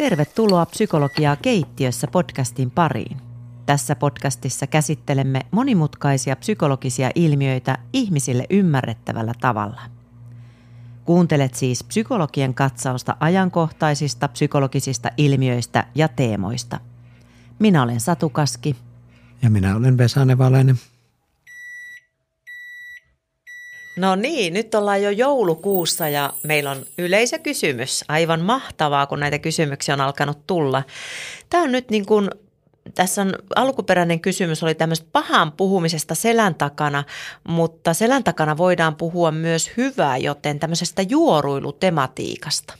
Tervetuloa Psykologiaa keittiössä podcastin pariin. Tässä podcastissa käsittelemme monimutkaisia psykologisia ilmiöitä ihmisille ymmärrettävällä tavalla. Kuuntelet siis psykologien katsausta ajankohtaisista psykologisista ilmiöistä ja teemoista. Minä olen Satu Kaski. Ja minä olen Vesa Nevalainen. No niin, nyt ollaan jo joulukuussa ja meillä on yleisökysymys. Aivan mahtavaa, kun näitä kysymyksiä on alkanut tulla. Tämä on nyt niin kuin, tässä on alkuperäinen kysymys oli tämmöistä pahan puhumisesta selän takana, mutta selän takana voidaan puhua myös hyvää, joten tämmöisestä juoruilutematiikasta.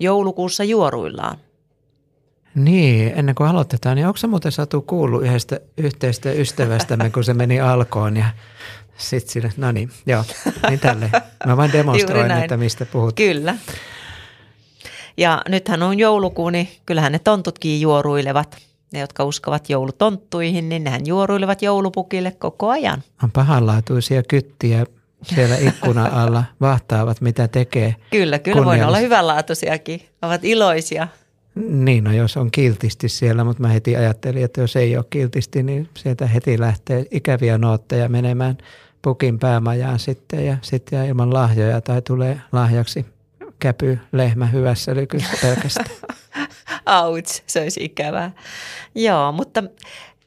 Joulukuussa juoruillaan. Niin, ennen kuin aloitetaan, niin onko se muuten Satu kuullut yhdestä yhteistä ystävästämme, kun se meni alkoon ja sitten sille, no niin, joo, niin tälle. Mä vain demonstroin, että mistä puhut. Kyllä. Ja nythän on joulukuu, niin kyllähän ne tontutkin juoruilevat. Ne, jotka uskovat joulutonttuihin, niin nehän juoruilevat joulupukille koko ajan. On pahanlaatuisia kyttiä siellä ikkuna alla, vahtaavat mitä tekee. Kyllä, kyllä voi olla hyvänlaatuisiakin, ovat iloisia. Niin, no jos on kiltisti siellä, mutta mä heti ajattelin, että jos ei ole kiltisti, niin sieltä heti lähtee ikäviä nootteja menemään pukin päämajaan sitten ja sitten jää ilman lahjoja tai tulee lahjaksi käpy lehmä hyvässä lykyssä pelkästään. Auts, se olisi ikävää. Joo, mutta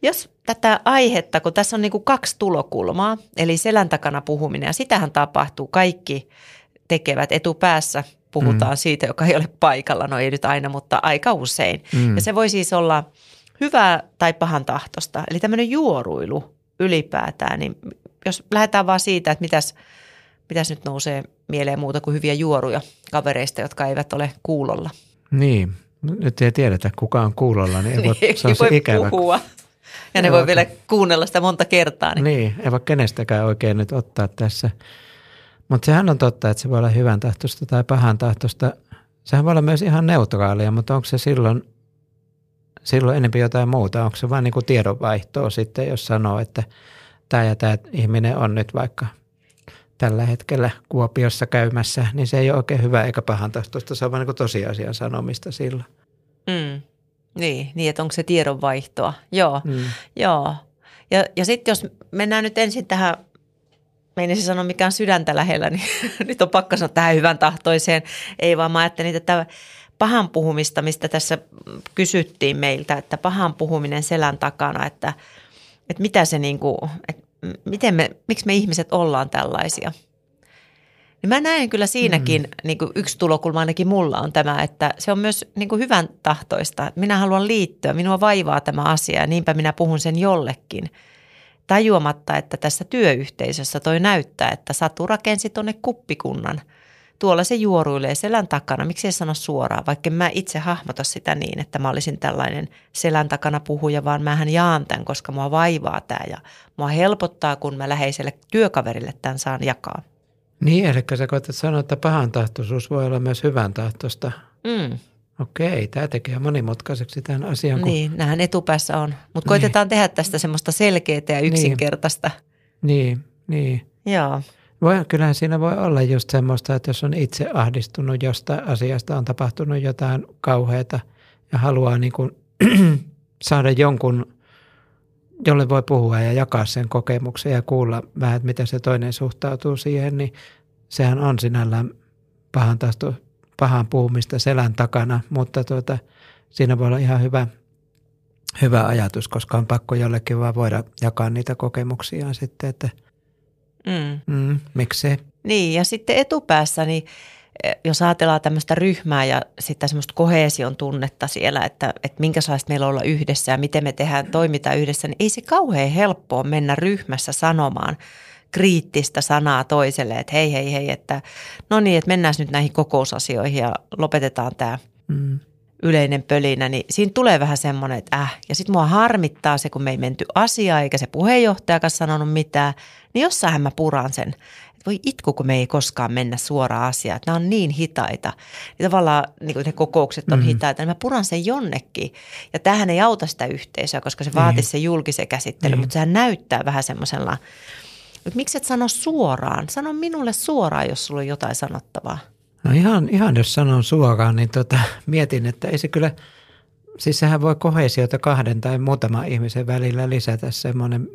jos tätä aihetta, kun tässä on niin kuin kaksi tulokulmaa, eli selän takana puhuminen ja sitähän tapahtuu, kaikki tekevät etupäässä puhutaan mm. siitä, joka ei ole paikalla, no ei nyt aina, mutta aika usein. Mm. Ja se voi siis olla hyvää tai pahan tahtosta, eli tämmöinen juoruilu ylipäätään, niin jos lähdetään vaan siitä, että mitäs, mitäs nyt nousee mieleen muuta kuin hyviä juoruja kavereista, jotka eivät ole kuulolla. Niin, nyt ei tiedetä kuka on kuulolla, niin ei voi, niin, se on se ikävä. puhua. Ja ne voi vielä kuunnella sitä monta kertaa. Niin, niin ei voi kenestäkään oikein nyt ottaa tässä. Mutta sehän on totta, että se voi olla hyvän tahtosta tai pahan tahtosta. Sehän voi olla myös ihan neutraalia, mutta onko se silloin, silloin enemmän jotain muuta? Onko se vain niin tiedonvaihtoa sitten, jos sanoo, että – tämä ja tämä ihminen on nyt vaikka tällä hetkellä Kuopiossa käymässä, niin se ei ole oikein hyvä eikä pahan tahtoista. Se on vain niin tosiasian sanomista sillä. Mm. Niin, niin, että onko se tiedonvaihtoa. Joo, mm. joo. Ja, ja sitten jos mennään nyt ensin tähän, meinasin sanoa mikä on sydäntä lähellä, niin nyt on pakko sanoa tähän hyvän tahtoiseen. Ei vaan mä ajattelin, että pahan puhumista, mistä tässä kysyttiin meiltä, että pahan puhuminen selän takana, että – että mitä se niin kuin, että miten me, miksi me ihmiset ollaan tällaisia. Niin mä näen kyllä siinäkin, mm. niin kuin yksi tulokulma ainakin mulla on tämä, että se on myös niin kuin hyvän tahtoista. Minä haluan liittyä, minua vaivaa tämä asia ja niinpä minä puhun sen jollekin. Tajuamatta, että tässä työyhteisössä toi näyttää, että Satu rakensi tuonne kuppikunnan – tuolla se juoruilee selän takana. Miksi ei sano suoraan, vaikka mä itse hahmota sitä niin, että mä olisin tällainen selän takana puhuja, vaan mähän jaan tämän, koska mua vaivaa tämä ja mua helpottaa, kun mä läheiselle työkaverille tämän saan jakaa. Niin, eli sä koetat sanoa, että pahan tahtoisuus voi olla myös hyvän tahtosta. Mm. Okei, tämä tekee monimutkaiseksi tämän asian. Kun... Niin, nähän etupäässä on. Mutta koitetaan niin. tehdä tästä semmoista selkeää ja niin. yksinkertaista. Niin, niin. Joo. Voi, kyllähän siinä voi olla just semmoista, että jos on itse ahdistunut jostain asiasta, on tapahtunut jotain kauheata ja haluaa niin kuin saada jonkun, jolle voi puhua ja jakaa sen kokemuksen ja kuulla vähän, että miten se toinen suhtautuu siihen, niin sehän on sinällään pahan, tahto, pahan puhumista selän takana, mutta tuota, siinä voi olla ihan hyvä, hyvä ajatus, koska on pakko jollekin vaan voida jakaa niitä kokemuksia sitten, että – Mm. Mm, miksi Niin, ja sitten etupäässä, niin e, jos ajatellaan tämmöistä ryhmää ja sitten semmoista kohesion tunnetta siellä, että, että minkälaista meillä olla yhdessä ja miten me tehdään, toimita yhdessä, niin ei se kauhean helppoa mennä ryhmässä sanomaan kriittistä sanaa toiselle, että hei, hei, hei, että no niin, että mennään nyt näihin kokousasioihin ja lopetetaan tämä mm. Yleinen pölinä, niin siinä tulee vähän semmoinen, että äh, ja sitten mua harmittaa se, kun me ei menty asiaa eikä se puheenjohtajakaan sanonut mitään, niin jossain mä puran sen. Että voi itku, kun me ei koskaan mennä suoraan asiaan. Että nämä on niin hitaita. Niin tavallaan niin kuin ne kokoukset on mm. hitaita. Niin mä puran sen jonnekin. Ja tähän ei auta sitä yhteisöä, koska se niin. vaatisi sen julkisen käsittelyn. Niin. Mutta sehän näyttää vähän semmoisella, että miksi et sano suoraan? Sano minulle suoraan, jos sulla on jotain sanottavaa. No ihan, ihan jos sanon suoraan, niin tota, mietin, että ei se kyllä, siis sehän voi kohesiota kahden tai muutaman ihmisen välillä lisätä semmoinen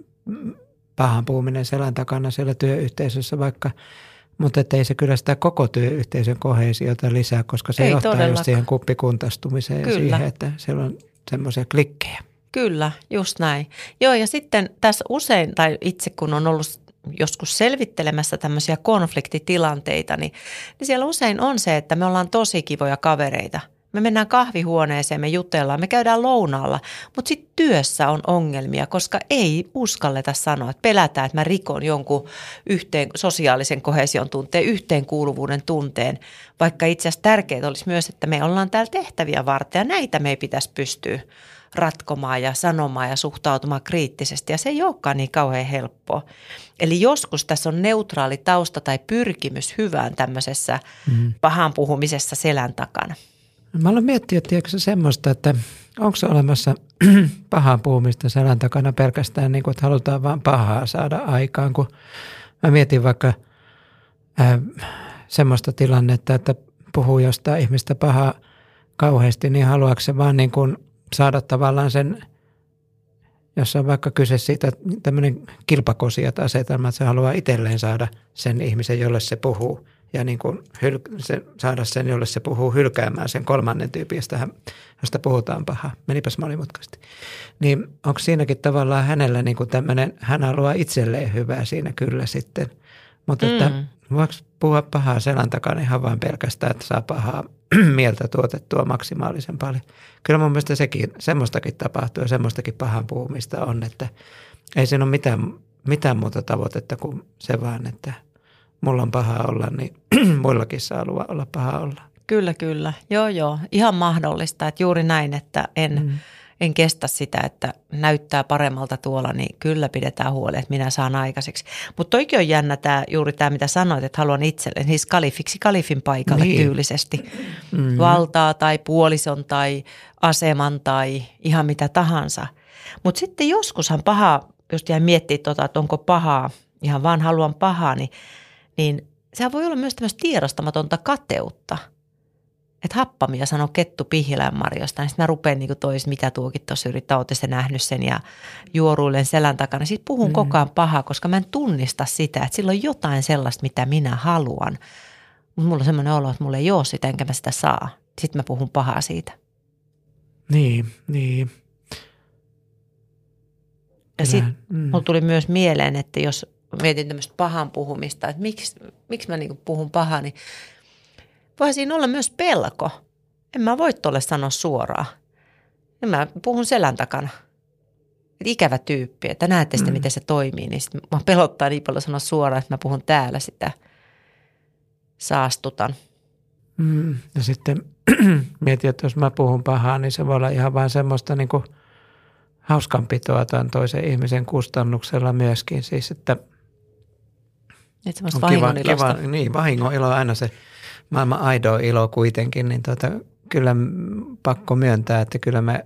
pahan puhuminen selän takana siellä työyhteisössä vaikka, mutta ei se kyllä sitä koko työyhteisön kohesiota lisää, koska se ei johtaa just siihen kuppikuntastumiseen kyllä. ja siihen, että siellä on semmoisia klikkejä. Kyllä, just näin. Joo, ja sitten tässä usein, tai itse kun on ollut joskus selvittelemässä tämmöisiä konfliktitilanteita, niin, niin siellä usein on se, että me ollaan tosi kivoja kavereita. Me mennään kahvihuoneeseen, me jutellaan, me käydään lounaalla, mutta sitten työssä on ongelmia, koska ei uskalleta sanoa, että pelätään, että mä rikon jonkun yhteen, sosiaalisen kohesion tunteen, yhteenkuuluvuuden tunteen, vaikka itse asiassa tärkeää olisi myös, että me ollaan täällä tehtäviä varten ja näitä me ei pitäisi pystyä ratkomaan ja sanomaan ja suhtautumaan kriittisesti ja se ei olekaan niin kauhean helppoa. Eli joskus tässä on neutraali tausta tai pyrkimys hyvään tämmöisessä mm. pahan puhumisessa selän takana. Mä olen miettinyt, tiedätkö semmoista, että onko se olemassa pahaa puhumista selän takana pelkästään niin kuin, että halutaan vain pahaa saada aikaan, kun mä mietin vaikka äh, semmoista tilannetta, että puhuu jostain ihmistä pahaa kauheasti, niin haluaako se vaan niin kuin saada tavallaan sen, jos on vaikka kyse siitä tämmöinen kilpakosiat asetelma, että se haluaa itselleen saada sen ihmisen, jolle se puhuu ja niin kuin hyl- se, saada sen, jolle se puhuu hylkäämään sen kolmannen tyypin, josta, josta puhutaan paha. Menipäs monimutkaisesti. Niin onko siinäkin tavallaan hänellä niin kuin tämmöinen, hän haluaa itselleen hyvää siinä kyllä sitten. Mutta mm. että voiko puhua pahaa selän takana ihan vain pelkästään, että saa pahaa mieltä tuotettua maksimaalisen paljon. Kyllä mun mielestä sekin, semmoistakin tapahtuu ja semmoistakin pahan puhumista on, että ei siinä ole mitään, mitään muuta tavoitetta kuin se vaan, että mulla on paha olla, niin muillakin saa olla paha olla. Kyllä, kyllä. Joo, joo. Ihan mahdollista, että juuri näin, että en, mm. En kestä sitä, että näyttää paremmalta tuolla, niin kyllä pidetään huoli, että minä saan aikaiseksi. Mutta toikin on jännä tämä, juuri tämä, mitä sanoit, että haluan itselle, siis kalifiksi kalifin paikalle niin. tyylisesti. Mm. Valtaa tai puolison tai aseman tai ihan mitä tahansa. Mutta sitten joskushan paha, just jäin miettiä tota, että onko pahaa, ihan vaan haluan pahaa, niin, niin sehän voi olla myös tämmöistä tiedostamatonta kateutta – että happamia sanoo kettu pihilän marjosta, niin sitten mä rupean niin tois, mitä tuokin tuossa yrittää, ootte se nähnyt sen ja juoruilen selän takana. Sitten puhun mm. koko ajan pahaa, koska mä en tunnista sitä, että sillä on jotain sellaista, mitä minä haluan. Mutta mulla on semmoinen olo, että mulla ei ole sitä, enkä mä sitä saa. Sitten mä puhun pahaa siitä. Niin, niin. Ja sitten mm. mulla tuli myös mieleen, että jos mietin tämmöistä pahan puhumista, että miksi, miksi mä niin puhun pahaa, niin – voi siinä olla myös pelko. En mä voi tuolle sanoa suoraan. Ja mä puhun selän takana. Et ikävä tyyppi, että näette sitten, mm. miten se toimii. Niin sit mä pelottaa niin paljon sanoa suoraan, että mä puhun täällä sitä saastutan. Mm. Ja sitten mietin, että jos mä puhun pahaa, niin se voi olla ihan vain semmoista niin kuin hauskanpitoa tämän toisen ihmisen kustannuksella myöskin. Siis, että että on kiva, kiva, niin, vahingon ilo aina se maailman aido ilo kuitenkin, niin tota, kyllä pakko myöntää, että kyllä mä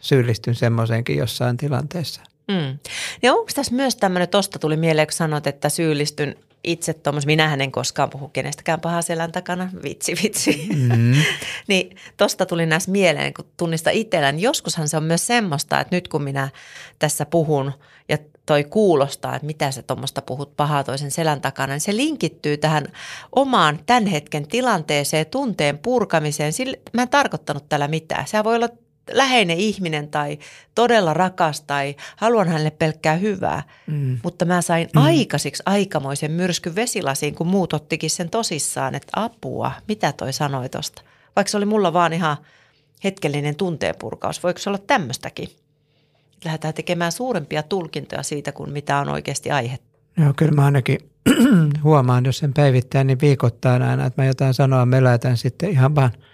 syyllistyn semmoiseenkin jossain tilanteessa. Mm. Ja onko tässä myös tämmöinen, tuosta tuli mieleen, kun sanot, että syyllistyn itse tuommoisen, minähän en koskaan puhu kenestäkään pahaa selän takana, vitsi vitsi. Mm. niin tosta tuli näissä mieleen, kun tunnista itsellään. Joskushan se on myös semmoista, että nyt kun minä tässä puhun ja toi kuulostaa, että mitä sä tuommoista puhut pahaa toisen selän takana, niin se linkittyy tähän omaan tämän hetken tilanteeseen, tunteen purkamiseen. Sille, mä en tarkoittanut tällä mitään. Se voi olla läheinen ihminen tai todella rakas tai haluan hänelle pelkkää hyvää. Mm. Mutta mä sain mm. aikaisiksi aikamoisen myrskyn vesilasiin, kun muut ottikin sen tosissaan, että apua, mitä toi sanoi tosta. Vaikka se oli mulla vaan ihan hetkellinen tunteenpurkaus. Voiko se olla tämmöistäkin? Lähdetään tekemään suurempia tulkintoja siitä, kuin mitä on oikeasti aihe. Joo, kyllä mä ainakin huomaan, jos sen päivittää, niin viikoittain aina, että mä jotain sanoa melätän sitten ihan vaan –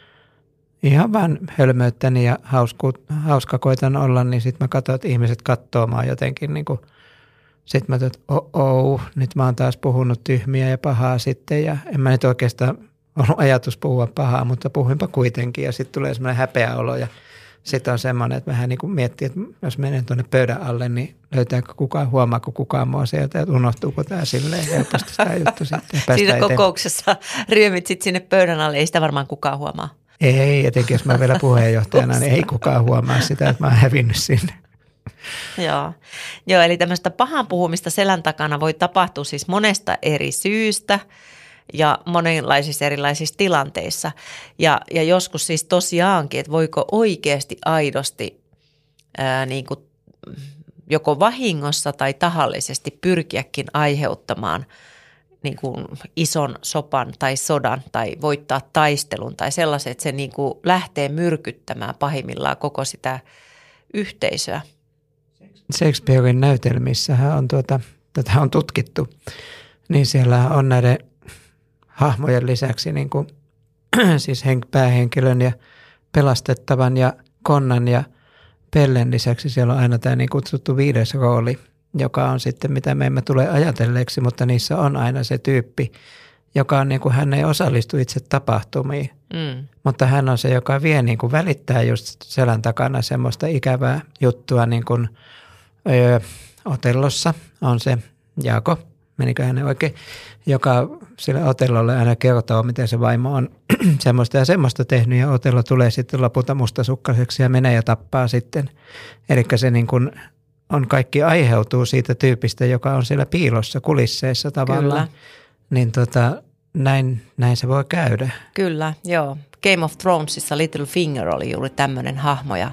ihan vaan hölmöyttäni ja hausku, hauska koitan olla, niin sitten mä katsoin, että ihmiset katsoo mä jotenkin niin kuin, sitten mä että oh, oh, nyt mä oon taas puhunut tyhmiä ja pahaa sitten ja en mä nyt oikeastaan ollut ajatus puhua pahaa, mutta puhuinpa kuitenkin ja sitten tulee semmoinen häpeä olo ja sitten on semmoinen, että vähän niin kuin miettii, että jos menen tuonne pöydän alle, niin löytääkö kukaan, huomaako kukaan mua sieltä, että unohtuuko tämä silleen helposti tämä juttu sitten. Siinä kokouksessa ryömit sitten sinne pöydän alle, ei sitä varmaan kukaan huomaa. Ei, etenkin jos mä vielä puheenjohtajana, niin ei kukaan huomaa sitä, että mä oon hävinnyt sinne. Joo. Joo, eli tämmöistä pahan puhumista selän takana voi tapahtua siis monesta eri syystä ja monenlaisissa erilaisissa tilanteissa. Ja, ja joskus siis tosiaankin, että voiko oikeasti aidosti ää, niin kuin, joko vahingossa tai tahallisesti pyrkiäkin aiheuttamaan niin kuin ison sopan tai sodan tai voittaa taistelun tai sellaiset, että se niin kuin lähtee myrkyttämään pahimmillaan koko sitä yhteisöä. Shakespearein näytelmissähän on tuota, tätä on tutkittu, niin siellä on näiden hahmojen lisäksi niin kuin, siis päähenkilön ja pelastettavan ja konnan ja pellen lisäksi siellä on aina tämä niin kutsuttu viides rooli, joka on sitten mitä me emme tule ajatelleeksi, mutta niissä on aina se tyyppi, joka on niin kuin hän ei osallistu itse tapahtumiin, mm. mutta hän on se, joka vie niin kuin välittää just selän takana semmoista ikävää juttua niin kuin – öö, Otellossa on se Jaako, menikö hänen oikein, joka sille Otellolle aina kertoo, miten se vaimo on semmoista ja semmoista tehnyt ja Otello tulee sitten lopulta mustasukkaiseksi ja menee ja tappaa sitten. Eli se niin kuin on kaikki aiheutuu siitä tyypistä, joka on siellä piilossa kulisseissa tavallaan. Kyllä. Niin tota, näin, näin se voi käydä. Kyllä, joo. Game of Thronesissa Little Finger oli juuri tämmöinen hahmo ja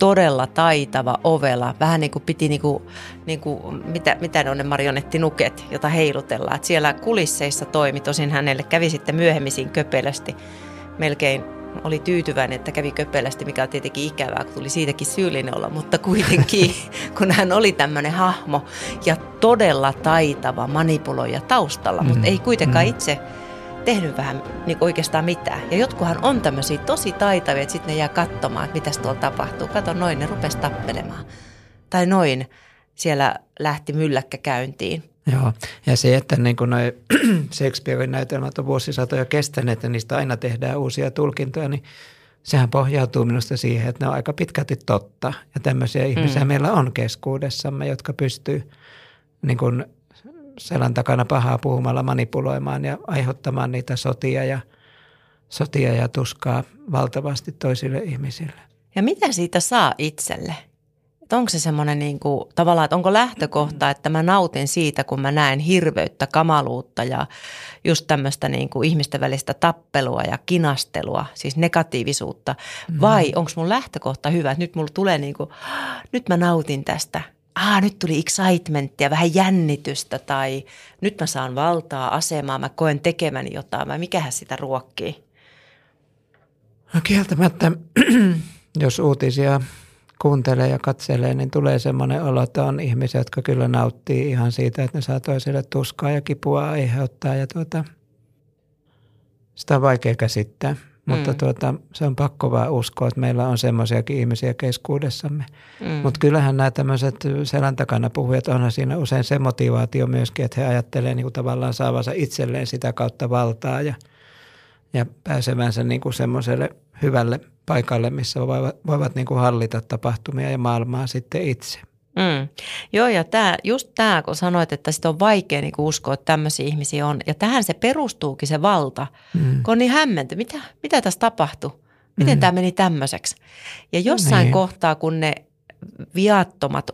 todella taitava ovela. Vähän niin kuin piti, niin kuin, niin kuin, mitä, mitä ne on ne marionettinuket, jota heilutellaan. Et siellä kulisseissa toimi, tosin hänelle kävi sitten myöhemmin köpelästi. Melkein oli tyytyväinen, että kävi köpelästi, mikä on tietenkin ikävää, kun tuli siitäkin syyllinen olla, mutta kuitenkin, kun hän oli tämmöinen hahmo ja todella taitava manipuloija taustalla, mm. mutta ei kuitenkaan mm. itse tehnyt vähän niin oikeastaan mitään. Ja jotkuhan on tämmöisiä tosi taitavia, että sitten ne jää katsomaan, että mitäs tuolla tapahtuu. Kato noin, ne rupesi tappelemaan. Tai noin, siellä lähti mylläkkä käyntiin. Joo, ja se, että niin kuin noi Shakespearein näytelmät on vuosisatoja kestäneet ja niistä aina tehdään uusia tulkintoja, niin sehän pohjautuu minusta siihen, että ne on aika pitkälti totta. Ja tämmöisiä mm. ihmisiä meillä on keskuudessamme, jotka pystyy niin kuin selän takana pahaa puhumalla manipuloimaan ja aiheuttamaan niitä sotia ja, sotia ja tuskaa valtavasti toisille ihmisille. Ja mitä siitä saa itselle? Että onko se semmoinen niin kuin, tavallaan, että onko lähtökohta, että mä nautin siitä, kun mä näen hirveyttä, kamaluutta ja just tämmöistä niin kuin ihmisten välistä tappelua ja kinastelua, siis negatiivisuutta. Vai mm. onko mun lähtökohta hyvä, että nyt mulla tulee niin kuin, nyt mä nautin tästä – ah, nyt tuli excitementtia, vähän jännitystä tai nyt mä saan valtaa, asemaa, mä koen tekemäni jotain vai mikähän sitä ruokkii? No kieltämättä, jos uutisia kuuntelee ja katselee, niin tulee semmoinen olo, että on ihmisiä, jotka kyllä nauttii ihan siitä, että ne saa toiselle tuskaa ja kipua aiheuttaa ja tuota, sitä on vaikea käsittää. Mutta mm. tuota, se on pakko vaan uskoa, että meillä on semmoisiakin ihmisiä keskuudessamme. Mm. Mutta kyllähän nämä tämmöiset selän takana puhujat, onhan siinä usein se motivaatio myöskin, että he ajattelee niin kuin tavallaan saavansa itselleen sitä kautta valtaa ja, ja pääsevänsä niin kuin semmoiselle hyvälle paikalle, missä voivat, voivat niin kuin hallita tapahtumia ja maailmaa sitten itse. Mm. Joo, ja tää, just tämä, kun sanoit, että sitä on vaikea niin uskoa, että tämmöisiä ihmisiä on. Ja tähän se perustuukin se valta, mm. kun on niin hämmenty. Mitä, mitä tässä tapahtui? Miten mm. tämä meni tämmöiseksi? Ja jossain niin. kohtaa, kun ne viattomat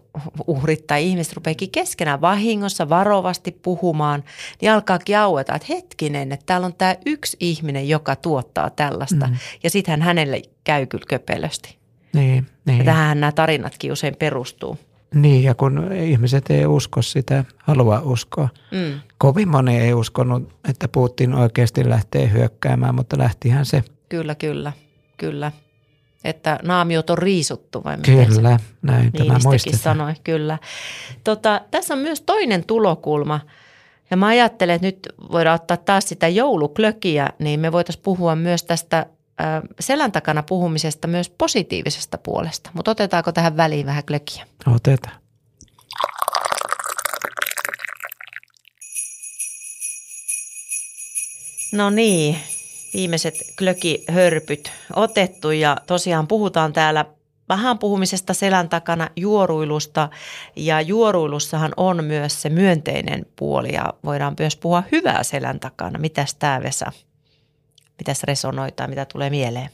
uhrit tai ihmiset rupeakin keskenään vahingossa varovasti puhumaan, niin alkaa aueta, että hetkinen, että täällä on tämä yksi ihminen, joka tuottaa tällaista. Mm. Ja sittenhän hänelle käy kyllä köpelösti. Niin, niin. Ja tähän nämä tarinatkin usein perustuu. Niin, ja kun ihmiset ei usko sitä, halua uskoa. Mm. Kovin moni ei uskonut, että Putin oikeasti lähtee hyökkäämään, mutta lähtihän se. Kyllä, kyllä, kyllä. Että naamiot on riisuttu vai miten Kyllä, se näin tämä muistetaan. sanoi, kyllä. Tota, tässä on myös toinen tulokulma. Ja mä ajattelen, että nyt voidaan ottaa taas sitä jouluklökiä, niin me voitaisiin puhua myös tästä selän takana puhumisesta myös positiivisesta puolesta. Mutta otetaanko tähän väliin vähän klökiä? Otetaan. No niin, viimeiset klökihörpyt otettu ja tosiaan puhutaan täällä vähän puhumisesta selän takana, juoruilusta ja juoruilussahan on myös se myönteinen puoli ja voidaan myös puhua hyvää selän takana. Mitäs tämä Vesa? Mitäs resonoi tai mitä tulee mieleen?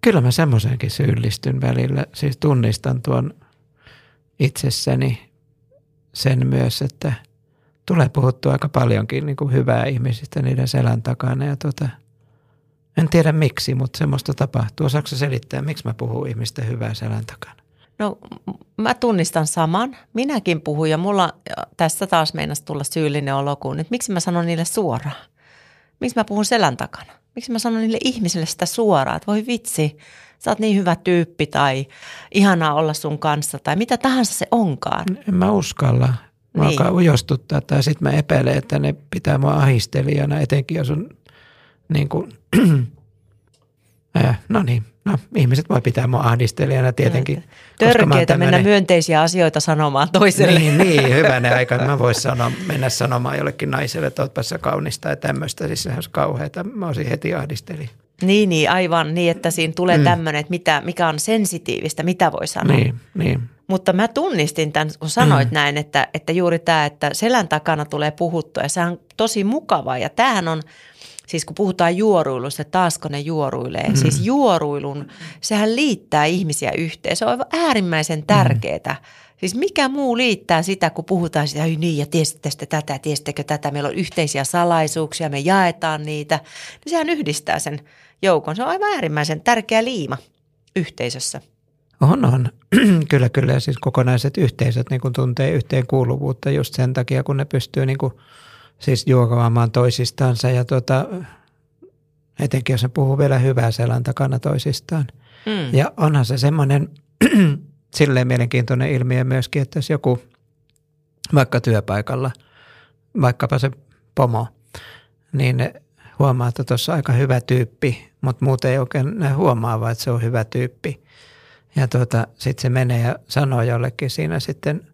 Kyllä mä semmoisenkin syyllistyn välillä. Siis tunnistan tuon itsessäni sen myös, että tulee puhuttua aika paljonkin niin kuin hyvää ihmisistä niiden selän takana. Ja tota, en tiedä miksi, mutta semmoista tapahtuu. Osaatko selittää, miksi mä puhun ihmistä hyvää selän takana? No mä tunnistan saman. Minäkin puhun ja mulla tässä taas meinasi tulla syyllinen olo, kun, että miksi mä sanon niille suoraan. Miksi mä puhun selän takana? Miksi mä sanon niille ihmisille sitä suoraan, että voi vitsi, sä oot niin hyvä tyyppi tai ihanaa olla sun kanssa tai mitä tahansa se onkaan. En mä uskalla. Mä niin. alkaa ujostuttaa tai sitten mä epäilen, että ne pitää mua ahistelijana, etenkin jos on niin kuin, no niin, no ihmiset voi pitää mua ahdistelijana tietenkin. Törkeitä mennä myönteisiä asioita sanomaan toiselle. Niin, niin hyvänä aika. Mä voisin sanoa, mennä sanomaan jollekin naiselle, että ootpa kaunista ja tämmöistä. Siis sehän olisi kauheata. Mä olisin heti ahdisteli. Niin, niin, aivan niin, että siinä tulee mm. tämmöinen, että mitä, mikä on sensitiivistä, mitä voi sanoa. Niin, niin. Mutta mä tunnistin tämän, kun sanoit mm. näin, että, että juuri tämä, että selän takana tulee puhuttua ja se on tosi mukavaa. Ja tämähän on, siis kun puhutaan juoruilusta, taasko ne juoruilee. Mm. Siis juoruilun, sehän liittää ihmisiä yhteen. Se on aivan äärimmäisen tärkeää. Mm. Siis mikä muu liittää sitä, kun puhutaan sitä, että niin ja tiesittekö tätä, tiesittekö tätä, meillä on yhteisiä salaisuuksia, me jaetaan niitä. Niin sehän yhdistää sen joukon. Se on aivan äärimmäisen tärkeä liima yhteisössä. On, on. kyllä, kyllä. Siis kokonaiset yhteisöt niin kuin tuntee yhteenkuuluvuutta just sen takia, kun ne pystyy niin kuin, siis juokaamaan toisistansa ja tuota, etenkin jos ne puhuu vielä hyvää selän takana toisistaan. Mm. Ja onhan se semmoinen silleen mielenkiintoinen ilmiö myöskin, että jos joku vaikka työpaikalla, vaikkapa se pomo, niin huomaa, että tuossa on aika hyvä tyyppi, mutta muuten ei oikein huomaa, vaan että se on hyvä tyyppi. Ja tuota, sitten se menee ja sanoo jollekin siinä sitten,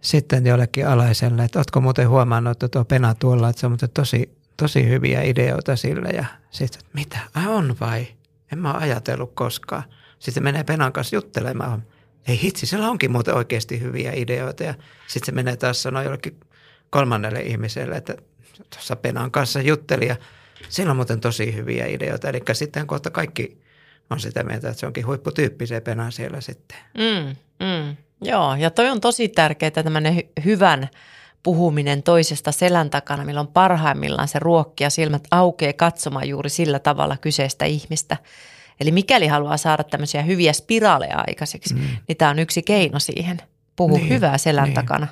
sitten jollekin alaiselle, että ootko muuten huomannut, että tuo pena tuolla, että se on muuten tosi, tosi hyviä ideoita sille. Ja sitten, että mitä, ai on vai? En mä ajatellut koskaan. Sitten menee penan kanssa juttelemaan. Ei hitsi, sillä onkin muuten oikeasti hyviä ideoita. Ja sitten se menee taas sanoa jollekin kolmannelle ihmiselle, että tuossa penan kanssa jutteli ja sillä on muuten tosi hyviä ideoita. Eli sitten kohta kaikki on sitä mieltä, että se onkin huipputyyppi se pena siellä sitten. Mm, mm. Joo, ja toi on tosi tärkeää tämmöinen hy- hyvän puhuminen toisesta selän takana, milloin parhaimmillaan se ruokki ja silmät aukeaa katsomaan juuri sillä tavalla kyseistä ihmistä. Eli mikäli haluaa saada tämmöisiä hyviä spiraaleja aikaiseksi, mm. niin tämä on yksi keino siihen. Puhu niin, hyvää selän niin. takana.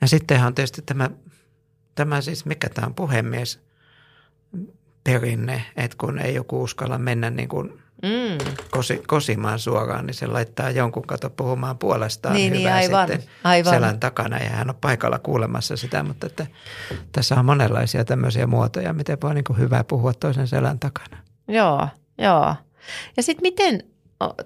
Ja sittenhän on tietysti tämä, tämä siis, mikä tämä on puhemies perinne, että kun ei joku uskalla mennä niin kuin mm. kosi, kosimaan suoraan, niin se laittaa jonkun kato puhumaan puolestaan niin, niin hyvää niin, aivan, sitten aivan. selän takana ja hän on paikalla kuulemassa sitä, mutta että tässä on monenlaisia tämmöisiä muotoja, miten voi niin kuin hyvä puhua toisen selän takana. Joo, joo. Ja sitten miten,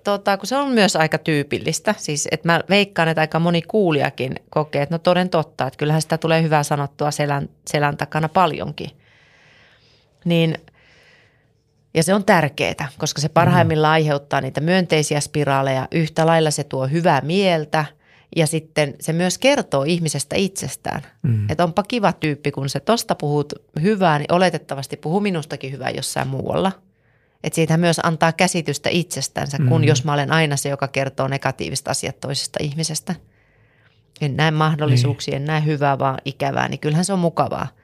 tota, kun se on myös aika tyypillistä, siis että mä veikkaan, että aika moni kuulijakin kokee, että no toden totta, että kyllähän sitä tulee hyvää sanottua selän, selän takana paljonkin. Niin – ja se on tärkeää, koska se parhaimmillaan mm. aiheuttaa niitä myönteisiä spiraaleja. Yhtä lailla se tuo hyvää mieltä ja sitten se myös kertoo ihmisestä itsestään. Mm. Että onpa kiva tyyppi, kun se tosta puhut hyvää, niin oletettavasti puhuu minustakin hyvää jossain muualla. Että siitä myös antaa käsitystä itsestänsä, kun mm. jos mä olen aina se, joka kertoo negatiivista asiat toisesta ihmisestä. En näe mahdollisuuksia, niin. en näe hyvää, vaan ikävää, niin kyllähän se on mukavaa –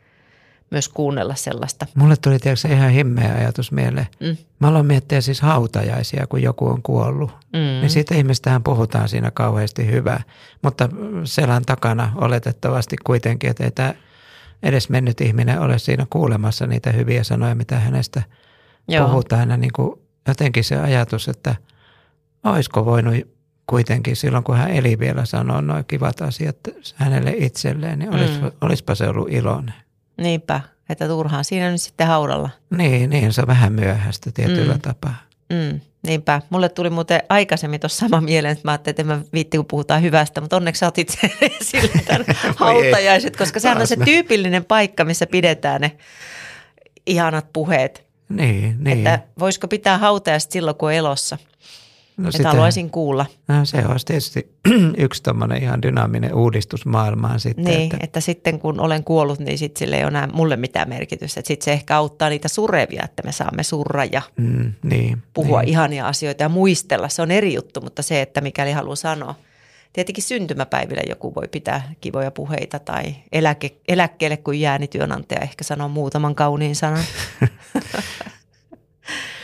myös kuunnella sellaista. Mulle tuli tietysti ihan himmeä ajatus mieleen. Mm. Mä aloin miettiä siis hautajaisia, kun joku on kuollut. Mm. Niin siitä ihmistähän puhutaan siinä kauheasti hyvää. Mutta selän takana oletettavasti kuitenkin, että ei tämä edes mennyt ihminen ole siinä kuulemassa niitä hyviä sanoja, mitä hänestä Joo. puhutaan. Niin kuin jotenkin se ajatus, että olisiko voinut kuitenkin silloin, kun hän eli vielä sanoa noin kivat asiat hänelle itselleen, niin olis, mm. olisipa se ollut iloinen. Niinpä, että turhaan siinä nyt sitten haudalla. Niin, niin se on vähän myöhäistä tietyllä mm. tapaa. Mm, niinpä. Mulle tuli muuten aikaisemmin tuossa sama mieleen, että mä ajattelin, että en mä viitti, kun puhutaan hyvästä, mutta onneksi sä otit sille tämän hautajaiset, koska sehän on se tyypillinen paikka, missä pidetään ne ihanat puheet. Niin, niin. Että voisiko pitää hautajaiset silloin, kun on elossa? No että sitä, haluaisin kuulla. No se olisi tietysti yksi tuommoinen ihan dynaaminen uudistus maailmaan sitten. Niin, että, että sitten kun olen kuollut, niin sitten sille ei ole enää mulle mitään merkitystä. Sitten se ehkä auttaa niitä surevia, että me saamme surra ja mm, niin, puhua niin. ihania asioita ja muistella. Se on eri juttu, mutta se, että mikäli haluaa sanoa. Tietenkin syntymäpäivillä joku voi pitää kivoja puheita tai eläke, eläkkeelle, kun jää, niin työnantaja ehkä sanoo muutaman kauniin sanan.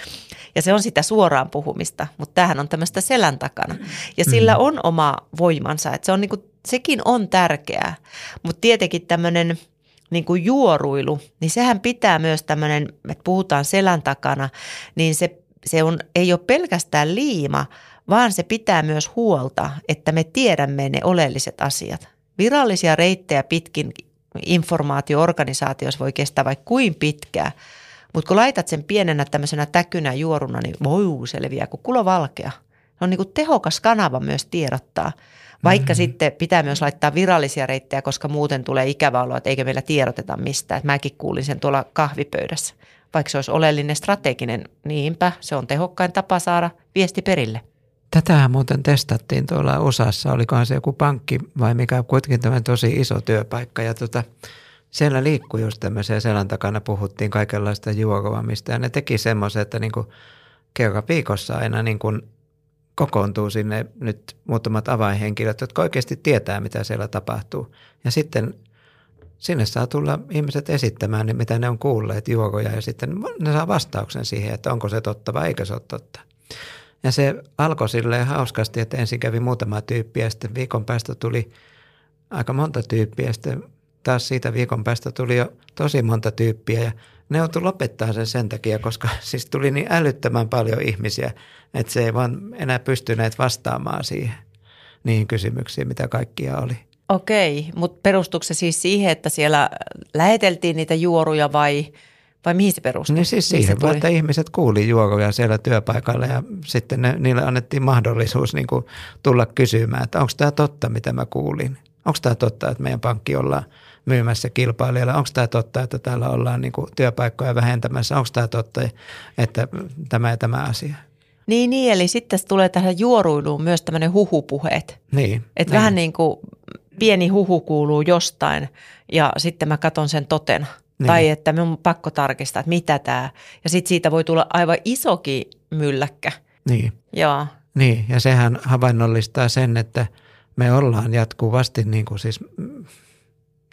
Ja se on sitä suoraan puhumista, mutta tämähän on tämmöistä selän takana. Ja sillä mm. on oma voimansa, että se on niinku, sekin on tärkeää. Mutta tietenkin tämmöinen niin kuin juoruilu, niin sehän pitää myös tämmöinen, että puhutaan selän takana, niin se, se on, ei ole pelkästään liima, vaan se pitää myös huolta, että me tiedämme ne oleelliset asiat. Virallisia reittejä pitkin informaatioorganisaatiossa voi kestää vaikka kuin pitkään, mutta kun laitat sen pienenä tämmöisenä täkynä juoruna, niin voi se leviää kuin kulovalkea. Se on niin kuin tehokas kanava myös tiedottaa. Vaikka mm-hmm. sitten pitää myös laittaa virallisia reittejä, koska muuten tulee ikävä olo, että eikö meillä tiedoteta mistään. Mäkin kuulin sen tuolla kahvipöydässä. Vaikka se olisi oleellinen strateginen, niinpä se on tehokkain tapa saada viesti perille. Tätähän muuten testattiin tuolla osassa, olikohan se joku pankki vai mikä kuitenkin tämä tosi iso työpaikka. Ja tota, siellä liikkui just tämmöisiä selän takana, puhuttiin kaikenlaista juokoamista ja ne teki semmoisen, että niin kuin kerran viikossa aina niin kuin kokoontuu sinne nyt muutamat avainhenkilöt, jotka oikeasti tietää, mitä siellä tapahtuu. Ja sitten sinne saa tulla ihmiset esittämään, niin mitä ne on kuulleet juokoja ja sitten ne saa vastauksen siihen, että onko se totta vai eikö se ole totta. Ja se alkoi silleen hauskasti, että ensin kävi muutama tyyppi ja sitten viikon päästä tuli aika monta tyyppiä. Sitten taas siitä viikon päästä tuli jo tosi monta tyyppiä ja ne joutui lopettaa sen sen takia, koska siis tuli niin älyttömän paljon ihmisiä, että se ei vaan enää pystyneet vastaamaan siihen niihin kysymyksiin, mitä kaikkia oli. Okei, mutta perustuuko se siis siihen, että siellä läheteltiin niitä juoruja vai, vai mihin se perustuu? Niin siis siihen, se että ihmiset kuuli juoruja siellä työpaikalla ja sitten ne, niille annettiin mahdollisuus niin kuin tulla kysymään, että onko tämä totta, mitä mä kuulin. Onko tämä totta, että meidän pankki ollaan – myymässä kilpailijalle. Onko tämä totta, että täällä ollaan niin kuin työpaikkoja vähentämässä? Onko tämä totta, että tämä ja tämä asia? Niin, niin eli sitten tulee tähän juoruiluun myös tämmöinen huhupuheet. Niin. Että niin. vähän niin kuin pieni huhu kuuluu jostain ja sitten mä katson sen totena. Niin. Tai että minun on pakko tarkistaa, että mitä tämä. Ja sitten siitä voi tulla aivan isokin mylläkkä. Niin. Joo. Niin, ja sehän havainnollistaa sen, että me ollaan jatkuvasti niin kuin siis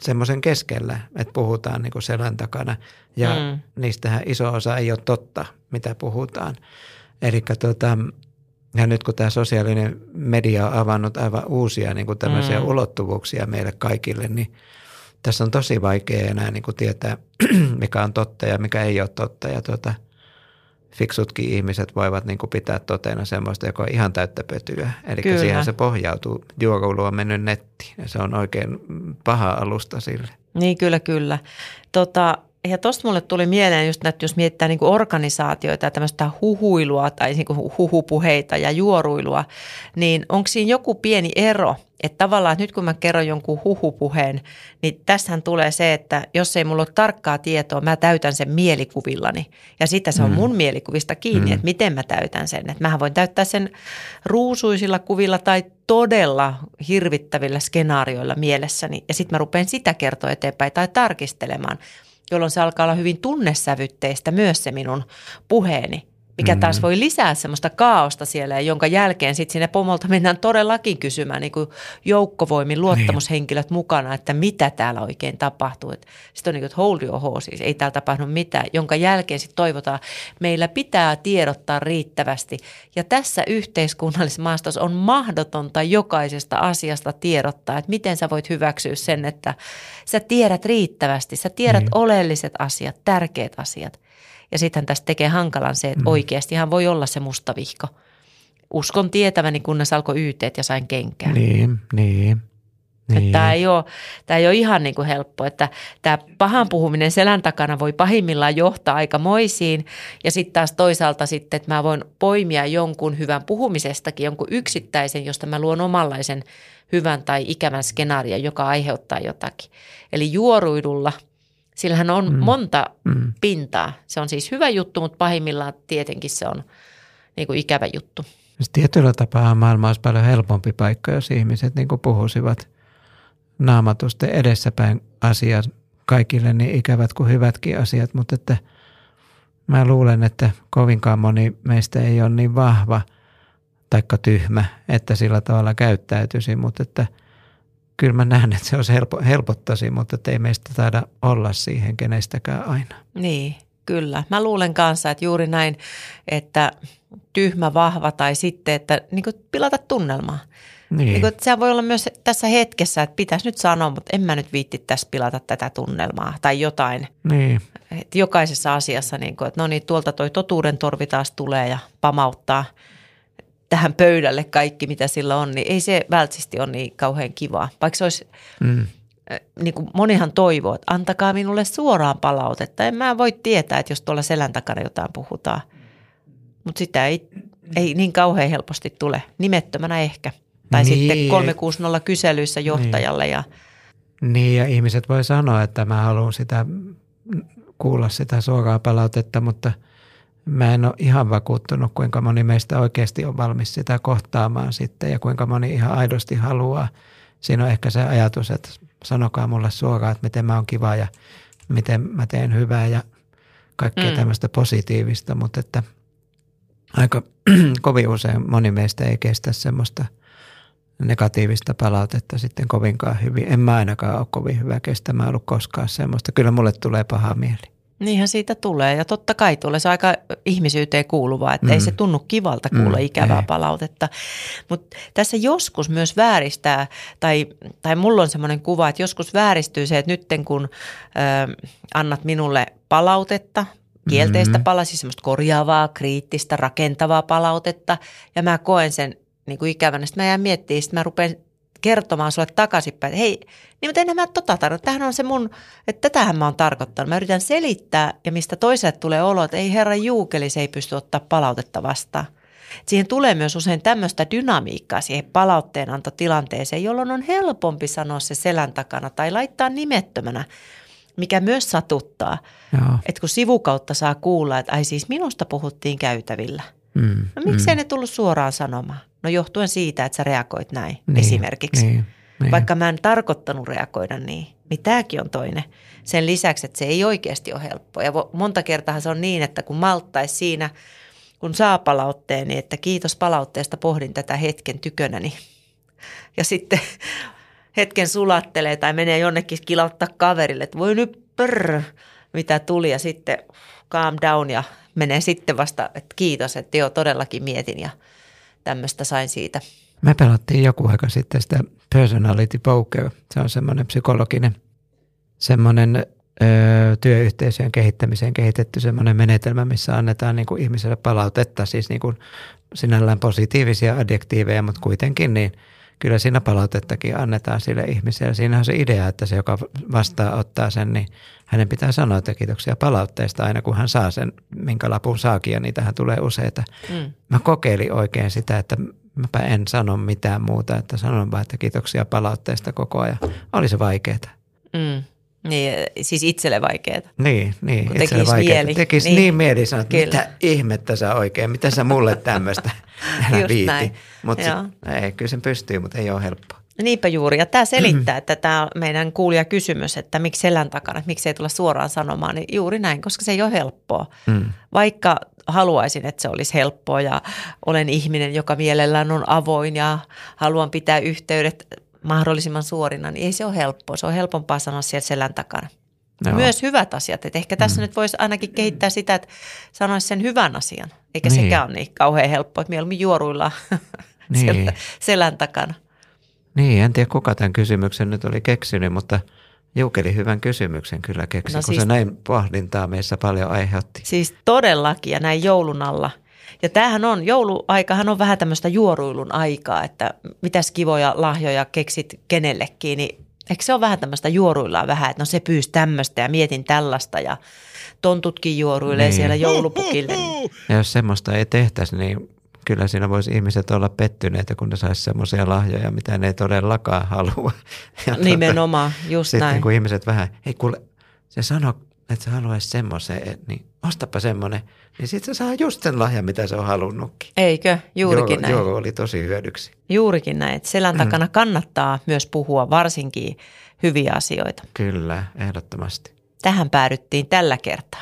semmoisen keskellä, että puhutaan niin kuin selän takana ja mm. niistähän iso osa ei ole totta, mitä puhutaan. Eli tota, ja nyt kun tämä sosiaalinen media on avannut aivan uusia niin kuin tämmöisiä mm. ulottuvuuksia meille kaikille, niin tässä on tosi vaikea enää niin kuin tietää, mikä on totta ja mikä ei ole totta. Ja tota, fiksutkin ihmiset voivat niin kuin pitää totena semmoista, joka on ihan täyttä pötyä. Eli Kyllä. siihen se pohjautuu. Juokoulu on mennyt nettiin ja se on oikein paha alusta sille. Niin kyllä, kyllä. Tota, ja tuosta mulle tuli mieleen just, että jos mietitään niin organisaatioita ja tämmöistä huhuilua tai niin huhupuheita ja juoruilua, niin onko siinä joku pieni ero? Että tavallaan, että nyt kun mä kerron jonkun huhupuheen, niin tässähän tulee se, että jos ei mulla ole tarkkaa tietoa, mä täytän sen mielikuvillani. Ja sitten se on mm. mun mielikuvista kiinni, mm. että miten mä täytän sen. Että mähän voin täyttää sen ruusuisilla kuvilla tai todella hirvittävillä skenaarioilla mielessäni. Ja sitten mä rupean sitä kertoa eteenpäin tai tarkistelemaan – jolloin se alkaa olla hyvin tunnesävytteistä myös se minun puheeni mikä taas mm. voi lisää semmoista kaaosta siellä, jonka jälkeen sitten sinne pomolta mennään todellakin kysymään niin kuin joukkovoimin luottamushenkilöt niin. mukana, että mitä täällä oikein tapahtuu. Sitten on niin kuin, että hold your horses, ei täällä tapahdu mitään, jonka jälkeen sitten toivotaan, meillä pitää tiedottaa riittävästi. Ja tässä yhteiskunnallisessa maastossa on mahdotonta jokaisesta asiasta tiedottaa, että miten sä voit hyväksyä sen, että sä tiedät riittävästi, sä tiedät niin. oleelliset asiat, tärkeät asiat. Ja sitten tästä tekee hankalan se, että mm. oikeastihan voi olla se musta vihko. Uskon tietäväni, kunnes alkoi yteet ja sain kenkää. Niin, niin. Niin. Tämä ei, ole, tämä ei ole ihan niin kuin helppo, että tämä pahan puhuminen selän takana voi pahimmillaan johtaa aika moisiin ja sitten taas toisaalta sitten, että mä voin poimia jonkun hyvän puhumisestakin, jonkun yksittäisen, josta mä luon omanlaisen hyvän tai ikävän skenaarion, joka aiheuttaa jotakin. Eli juoruidulla – Sillähän on mm. monta pintaa. Se on siis hyvä juttu, mutta pahimmillaan tietenkin se on niin kuin ikävä juttu. Siis tietyllä tapaa maailma olisi paljon helpompi paikka, jos ihmiset niin puhuisivat naamatusten edessäpäin asiat kaikille niin ikävät kuin hyvätkin asiat, mutta että mä luulen, että kovinkaan moni meistä ei ole niin vahva taikka tyhmä, että sillä tavalla käyttäytyisi, mutta että kyllä mä näen, että se olisi helpo, helpottaisi, mutta ei meistä taida olla siihen kenestäkään aina. Niin, kyllä. Mä luulen kanssa, että juuri näin, että tyhmä, vahva tai sitten, että niin pilata tunnelmaa. Niin. niin kuin, se voi olla myös tässä hetkessä, että pitäisi nyt sanoa, mutta en mä nyt viitti tässä pilata tätä tunnelmaa tai jotain. Niin. Et jokaisessa asiassa, niin kuin, että no niin, tuolta toi totuuden torvi taas tulee ja pamauttaa tähän pöydälle kaikki, mitä sillä on, niin ei se välttämättä ole niin kauhean kivaa. Vaikka se olisi, mm. niin kuin monihan toivoo, että antakaa minulle suoraan palautetta. En mä voi tietää, että jos tuolla selän takana jotain puhutaan. Mutta sitä ei, ei niin kauhean helposti tule, nimettömänä ehkä – tai niin. sitten 360 kyselyissä johtajalle. Niin. Ja... niin ja ihmiset voi sanoa, että mä haluan sitä kuulla sitä suoraa palautetta, mutta mä en ole ihan vakuuttunut, kuinka moni meistä oikeasti on valmis sitä kohtaamaan sitten ja kuinka moni ihan aidosti haluaa. Siinä on ehkä se ajatus, että sanokaa mulle suoraan, että miten mä oon kiva ja miten mä teen hyvää ja kaikkea mm. tämmöistä positiivista, mutta että aika kovin usein moni meistä ei kestä semmoista – negatiivista palautetta sitten kovinkaan hyvin. En mä ainakaan ole kovin hyvä kestämään ollut koskaan semmoista. Kyllä mulle tulee paha mieli. Niinhän siitä tulee ja totta kai tulee se aika ihmisyyteen kuuluvaa, että mm. ei se tunnu kivalta kuulla mm, ikävää ei. palautetta. Mutta tässä joskus myös vääristää, tai, tai mulla on semmoinen kuva, että joskus vääristyy se, että nyt kun ö, annat minulle palautetta, kielteistä mm-hmm. palautetta, siis semmoista korjaavaa, kriittistä, rakentavaa palautetta, ja mä koen sen niin kuin ikävänä. Sitten mä jään miettimään, sitten mä rupean kertomaan sulle takaisinpäin, että hei, niin mutta enhän mä tota tarkoita. Tämähän on se mun, että tätähän mä oon tarkoittanut. Mä yritän selittää ja mistä toiset tulee olo, että ei herra juukeli, se ei pysty ottaa palautetta vastaan. Siihen tulee myös usein tämmöistä dynamiikkaa siihen palautteenantotilanteeseen, jolloin on helpompi sanoa se selän takana tai laittaa nimettömänä, mikä myös satuttaa. Että kun sivukautta saa kuulla, että ai siis minusta puhuttiin käytävillä. Mm, no miksei mm. ne tullut suoraan sanomaan? No johtuen siitä, että sä reagoit näin niin, esimerkiksi. Niin, niin. Vaikka mä en tarkoittanut reagoida niin, niin tämäkin on toinen. Sen lisäksi, että se ei oikeasti ole helppoa. Ja monta kertaa se on niin, että kun malttaisi siinä, kun saa palautteen, niin että kiitos palautteesta, pohdin tätä hetken tykönäni. Ja sitten hetken sulattelee tai menee jonnekin kilauttaa kaverille, että voi nyt prr, mitä tuli ja sitten calm down ja menee sitten vasta, että kiitos, että joo todellakin mietin ja – tämmöistä sain siitä. Me pelattiin joku aika sitten sitä personality poker. Se on semmoinen psykologinen, semmoinen ö, työyhteisöjen kehittämiseen kehitetty semmoinen menetelmä, missä annetaan niin kuin ihmiselle palautetta, siis niin kuin sinällään positiivisia adjektiiveja, mutta kuitenkin niin kyllä siinä palautettakin annetaan sille ihmiselle. Siinä on se idea, että se, joka vastaa ottaa sen, niin hänen pitää sanoa, että kiitoksia palautteesta aina kun hän saa sen, minkä lapun saakin ja niitähän tulee useita. Mm. Mä kokeilin oikein sitä, että mäpä en sano mitään muuta, että sanon vaan, että kiitoksia palautteesta koko ajan. Oli se vaikeaa. Mm. Niin, siis itselle vaikeaa. Niin, niin itselle tekisi vaikeaa. Mieli. Tekisi niin, niin mieli sanoa, että mitä ihmettä sä oikein, mitä sä mulle tämmöistä viiti. Mutta ei, kyllä sen pystyy, mutta ei ole helppoa. Niinpä juuri, ja tämä selittää, että tämä meidän kuulija kysymys, että miksi selän takana, että miksi ei tulla suoraan sanomaan, niin juuri näin, koska se ei ole helppoa. Mm. Vaikka haluaisin, että se olisi helppoa ja olen ihminen, joka mielellään on avoin ja haluan pitää yhteydet mahdollisimman suorina, niin ei se ole helppoa. Se on helpompaa sanoa sieltä selän takana. Joo. Myös hyvät asiat. Että ehkä tässä mm. nyt voisi ainakin kehittää sitä, että sanoisi sen hyvän asian. Eikä niin. sekään ole niin kauhean helppoa, että mieluummin juoruilla niin. selän takana. Niin, en tiedä kuka tämän kysymyksen nyt oli keksinyt, mutta Jukeli hyvän kysymyksen kyllä keksi, no kun siis, se näin pohdintaa meissä paljon aiheutti. Siis todellakin ja näin joulun alla. Ja tämähän on, jouluaikahan on vähän tämmöistä juoruilun aikaa, että mitäs kivoja lahjoja keksit kenellekin, niin eikö se ole vähän tämmöistä juoruillaan vähän, että no se pyysi tämmöistä ja mietin tällaista ja tontutkin juoruilee niin. siellä joulupukille. Ja jos semmoista ei tehtäisi, niin kyllä siinä voisi ihmiset olla pettyneitä, kun ne saisi semmoisia lahjoja, mitä ne ei todellakaan halua. Ja Nimenomaan, tuota, just sitten näin. kun ihmiset vähän, hei kuule, se sano että se haluaisi semmoisen, niin ostapa semmoinen. Niin sitten se saa just sen lahjan, mitä se on halunnutkin. Eikö? Juurikin joo, näin. Joo, oli tosi hyödyksi. Juurikin näin. Että selän takana mm. kannattaa myös puhua varsinkin hyviä asioita. Kyllä, ehdottomasti. Tähän päädyttiin tällä kertaa.